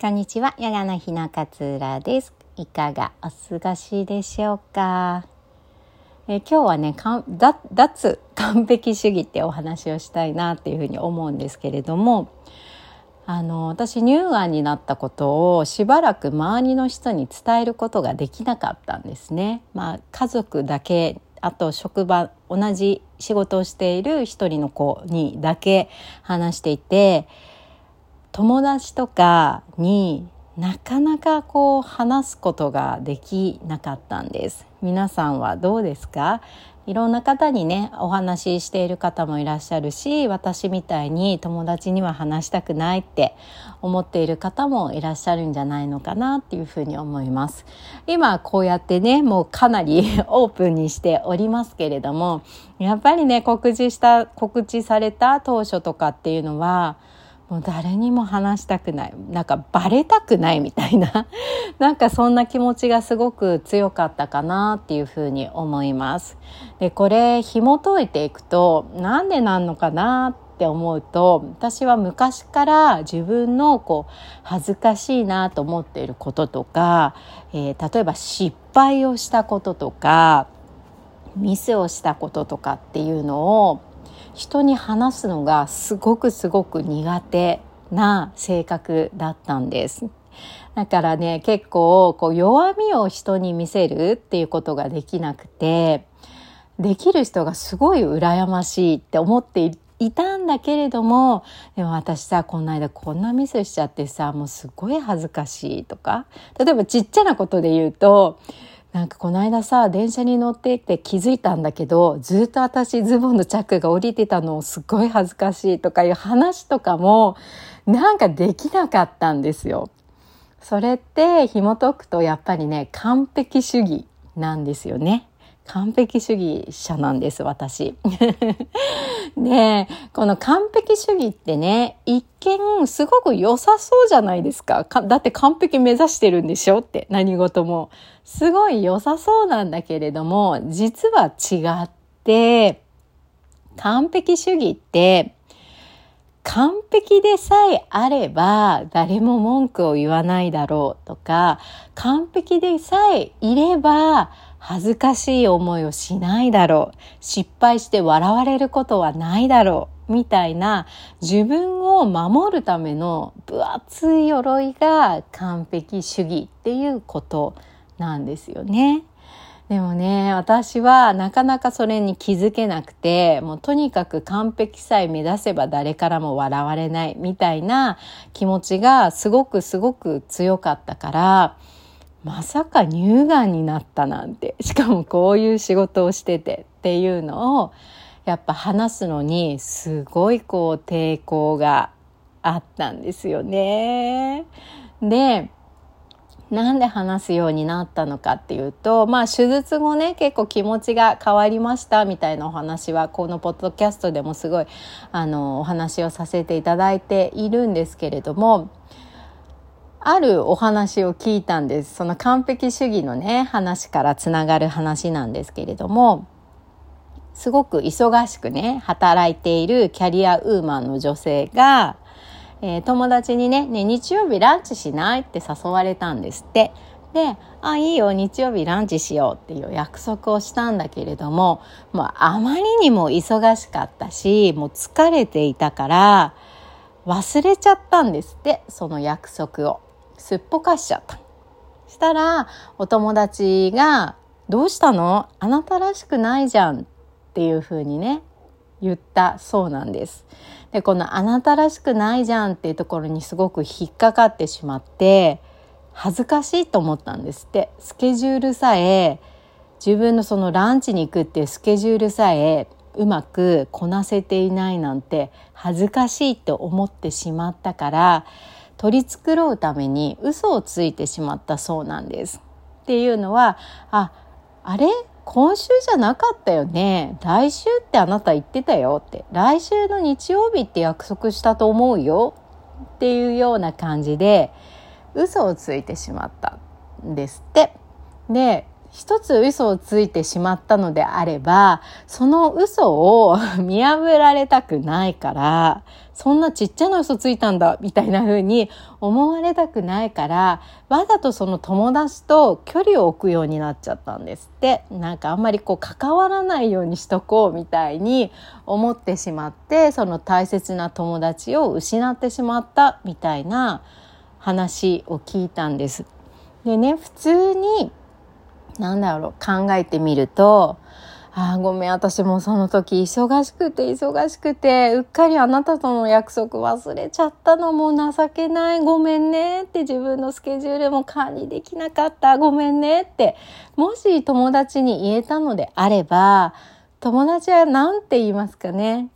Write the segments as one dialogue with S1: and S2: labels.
S1: こんにちは、やがのひなかつらです。いかがお過ごしでしょうか？え今日はね脱完璧主義ってお話をしたいなっていうふうに思うんですけれどもあの私乳がんになったことをしばらく周りの人に伝えることができなかったんですね。まあ、家族だけあと職場同じ仕事をしている一人の子にだけ話していて友達とかになかなかこう話すことができなかったんです。皆さんはどうですか？いろんな方にねお話ししている方もいらっしゃるし私みたいに友達には話したくないって思っている方もいらっしゃるんじゃないのかなっていうふうに思います。今こうやってねもうかなり オープンにしておりますけれどもやっぱりね告知した告知された当初とかっていうのはもう誰にも話したくないなんかバレたくないみたいな なんかそんな気持ちがすごく強かったかなっていうふうに思います。でこれ紐解いていくとなんでなんのかなって思うと私は昔から自分のこう恥ずかしいなと思っていることとか、えー、例えば失敗をしたこととかミスをしたこととかっていうのを人に話すのがすごくすごく苦手な性格だったんです。だからね、結構こう弱みを人に見せるっていうことができなくて、できる人がすごい羨ましいって思っていたんだけれども、でも私さ、この間こんなミスしちゃってさ、もうすごい恥ずかしいとか、例えばちっちゃなことで言うと、なんかこの間さ電車に乗っていて気づいたんだけどずっと私ズボンのチャックが降りてたのをすっごい恥ずかしいとかいう話とかもなんかできなかったんですよ。それって紐解くとやっぱりね完璧主義なんですよね。完璧主義者なんです、私。で、この完璧主義ってね、一見すごく良さそうじゃないですか。かだって完璧目指してるんでしょって何事も。すごい良さそうなんだけれども、実は違って、完璧主義って、完璧でさえあれば誰も文句を言わないだろうとか、完璧でさえいれば恥ずかしい思いをしないだろう。失敗して笑われることはないだろう。みたいな。自分を守るための分厚い鎧が完璧主義っていうことなんですよね。でもね、私はなかなかそれに気づけなくて、もうとにかく完璧さえ目指せば誰からも笑われないみたいな気持ちがすごくすごく強かったから、まさか乳がんになったなんてしかもこういう仕事をしててっていうのをやっぱ話すのにすごいこう抵抗があったんですよね。でなんで話すようになったのかっていうとまあ手術後ね結構気持ちが変わりましたみたいなお話はこのポッドキャストでもすごいあのお話をさせていただいているんですけれどもあるお話を聞いたんです。その完璧主義のね、話からつながる話なんですけれども、すごく忙しくね、働いているキャリアウーマンの女性が、えー、友達にね、ね、日曜日ランチしないって誘われたんですって。で、あ、いいよ、日曜日ランチしようっていう約束をしたんだけれども、もうあまりにも忙しかったし、もう疲れていたから、忘れちゃったんですって、その約束を。すっぽかしちゃった。したら、お友達が、どうしたの？あなたらしくないじゃんっていうふうにね、言ったそうなんです。で、このあなたらしくないじゃんっていうところにすごく引っかかってしまって、恥ずかしいと思ったんですって。スケジュールさえ、自分のそのランチに行くっていうスケジュールさえうまくこなせていないなんて恥ずかしいと思ってしまったから取り繕うために嘘をついてしまったそうなんです。っていうのはああれ？今週じゃなかったよね？来週ってあなた言ってたよって来週の日曜日って約束したと思うよっていうような感じで嘘をついてしまったんですって。で一つ嘘をついてしまったのであれば、その嘘を 見破られたくないから、そんなちっちゃな嘘ついたんだ、みたいな風に思われたくないから、わざとその友達と距離を置くようになっちゃったんですって。なんかあんまりこう関わらないようにしとこうみたいに思ってしまって、その大切な友達を失ってしまったみたいな話を聞いたんです。でね、普通になんだろう、考えてみると、ああ、ごめん、私もその時忙しくて忙しくて、うっかりあなたとの約束忘れちゃったのも情けない、ごめんねって自分のスケジュールも管理できなかった、ごめんねって、もし友達に言えたのであれば、友達は何て言いますかね？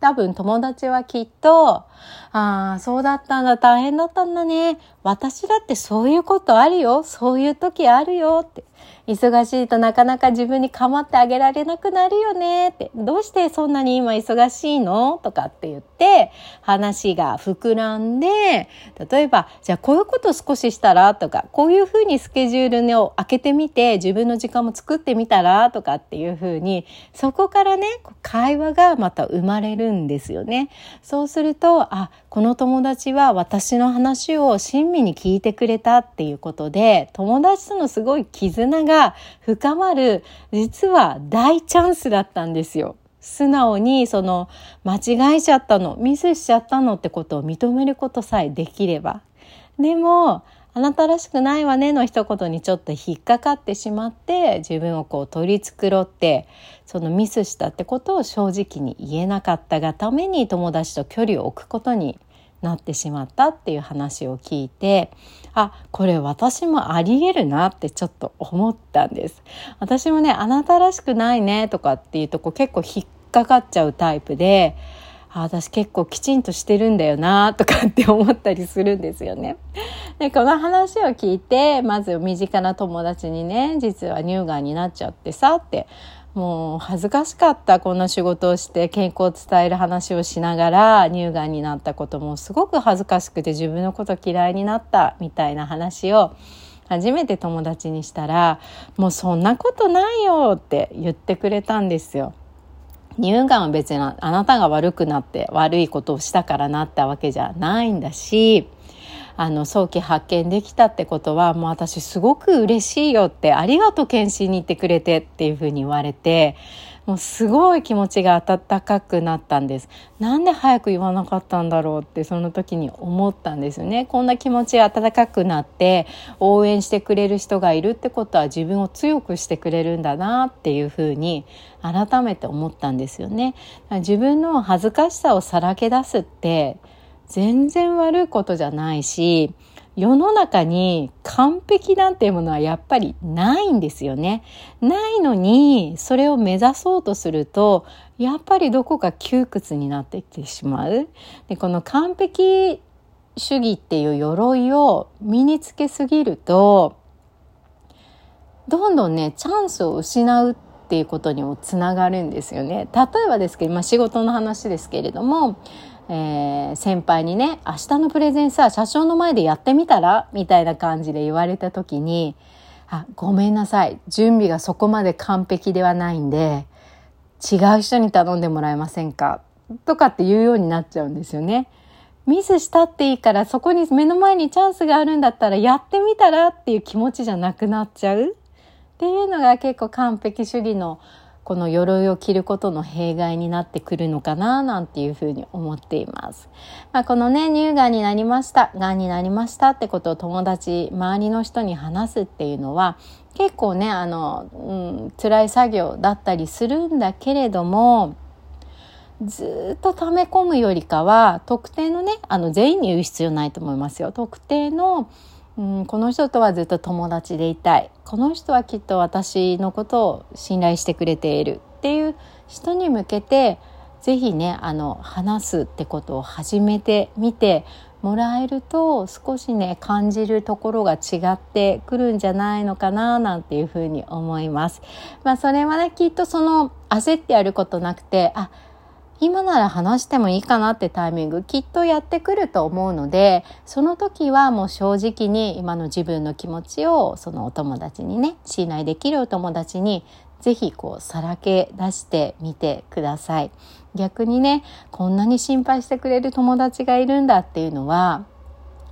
S1: 多分友達はきっと、ああ、そうだったんだ、大変だったんだね。私だってそういうことあるよ。そういう時あるよって。忙しいとなかなか自分に構ってあげられなくなるよねって。どうしてそんなに今忙しいの？とかって言って話が膨らんで、例えば、じゃあこういうこと少ししたら？とか、こういうふうにスケジュールを開けてみて自分の時間も作ってみたら？とかっていうふうに、そこからね、会話がまた生まれるんですよね。そうすると、あ、この友達は私の話を親身に聞いてくれたっていうことで、友達とのすごい絆が深まる、実は大チャンスだったんですよ。素直にその間違えちゃったの、ミスしちゃったのってことを認めることさえできれば。でも、あなたらしくないわねの一言にちょっと引っかかってしまって自分をこう取り繕ってそのミスしたってことを正直に言えなかったがために友達と距離を置くことになってしまったっていう話を聞いてあこれ私もありえるなってちょっと思ったんです。私もねあなたらしくないねとかっていうとこ結構引っかかっちゃうタイプであ私結構きちんとしてるんだよなとかって思ったりするんですよね。でこの話を聞いてまず身近な友達にね実は乳がんになっちゃってさってもう恥ずかしかったこんな仕事をして健康を伝える話をしながら乳がんになったこともすごく恥ずかしくて自分のこと嫌いになったみたいな話を初めて友達にしたらもうそんなことないよって言ってくれたんですよ。乳がんは別にあなたが悪くなって悪いことをしたからなったわけじゃないんだしあの早期発見できたってことはもう私すごく嬉しいよってありがとう検診に行ってくれてっていうふうに言われてもうすごい気持ちが温かくなったんです。なんで早く言わなかったんだろうってその時に思ったんですよね。こんな気持ち温かくなって応援してくれる人がいるってことは自分を強くしてくれるんだなっていうふうに改めて思ったんですよね。自分の恥ずかしさをさらけ出すって全然悪いことじゃないし世の中に完璧なんていうものはやっぱりないんですよね。ないのにそれを目指そうとするとやっぱりどこか窮屈になってきてしまう。でこの完璧主義っていう鎧を身につけすぎるとどんどんねチャンスを失うっていうことにもつながるんですよね。例えばですけど、まあ、仕事の話ですけれどもえー、先輩にね、明日のプレゼンさ、社長の前でやってみたらみたいな感じで言われた時に、あ、ごめんなさい。準備がそこまで完璧ではないんで、違う人に頼んでもらえませんかとかって言うようになっちゃうんですよね。ミスしたっていいからそこに目の前にチャンスがあるんだったらやってみたらっていう気持ちじゃなくなっちゃうっていうのが結構完璧主義のこの鎧を着ることの弊害になってくるのかななんていうふうに思っています。まあ、このね、乳がんになりました、がんになりましたってことを友達、周りの人に話すっていうのは結構ね、あの、うん、辛い作業だったりするんだけれども、ずっと溜め込むよりかは特定のねあの全員に言う必要ないと思いますよ特定のうん、この人とはずっと友達でいたいこの人はきっと私のことを信頼してくれているっていう人に向けて是非ねあの話すってことを始めてみてもらえると少しね感じるところが違ってくるんじゃないのかななんていうふうに思います。まあそれはねきっとその焦ってやることなくてあ今なら話してもいいかなってタイミングきっとやってくると思うのでその時はもう正直に今の自分の気持ちをそのお友達にね信頼できるお友達にぜひこうさらけ出してみてください。逆にねこんなに心配してくれる友達がいるんだっていうのは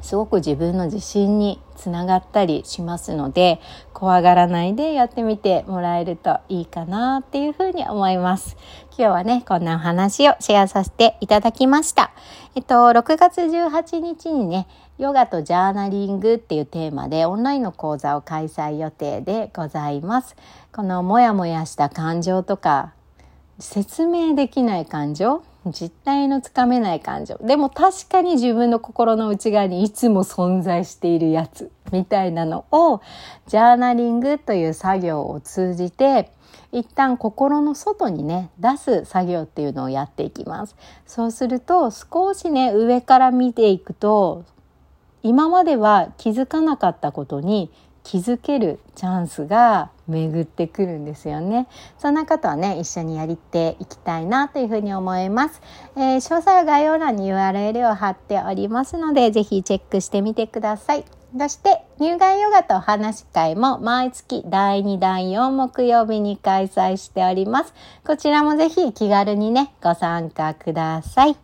S1: すごく自分の自信につながったりしますので怖がらないでやってみてもらえるといいかなっていうふうに思います。今日はねこんなお話をシェアさせていただきました。えっと6月18日にねヨガとジャーナリングっていうテーマでオンラインの講座を開催予定でございます。このモヤモヤした感情とか説明できない感情実体のつかめない感情。でも確かに自分の心の内側にいつも存在しているやつみたいなのをジャーナリングという作業を通じて一旦心の外にね出す作業っていうのをやっていきます。そうすると少しね上から見ていくと今までは気づかなかったことに気づけるチャンスが巡ってくるんですよね。そんなことはね、一緒にやりていきたいなというふうに思います。えー、詳細は概要欄に URL を貼っておりますので、ぜひチェックしてみてください。そして、乳がんヨガとお話し会も毎月第2、第4木曜日に開催しております。こちらもぜひ気軽にね、ご参加ください。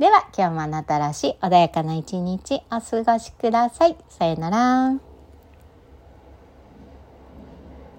S1: では、今日もあなたらしい穏やかな一日お過ごしください。さよなら。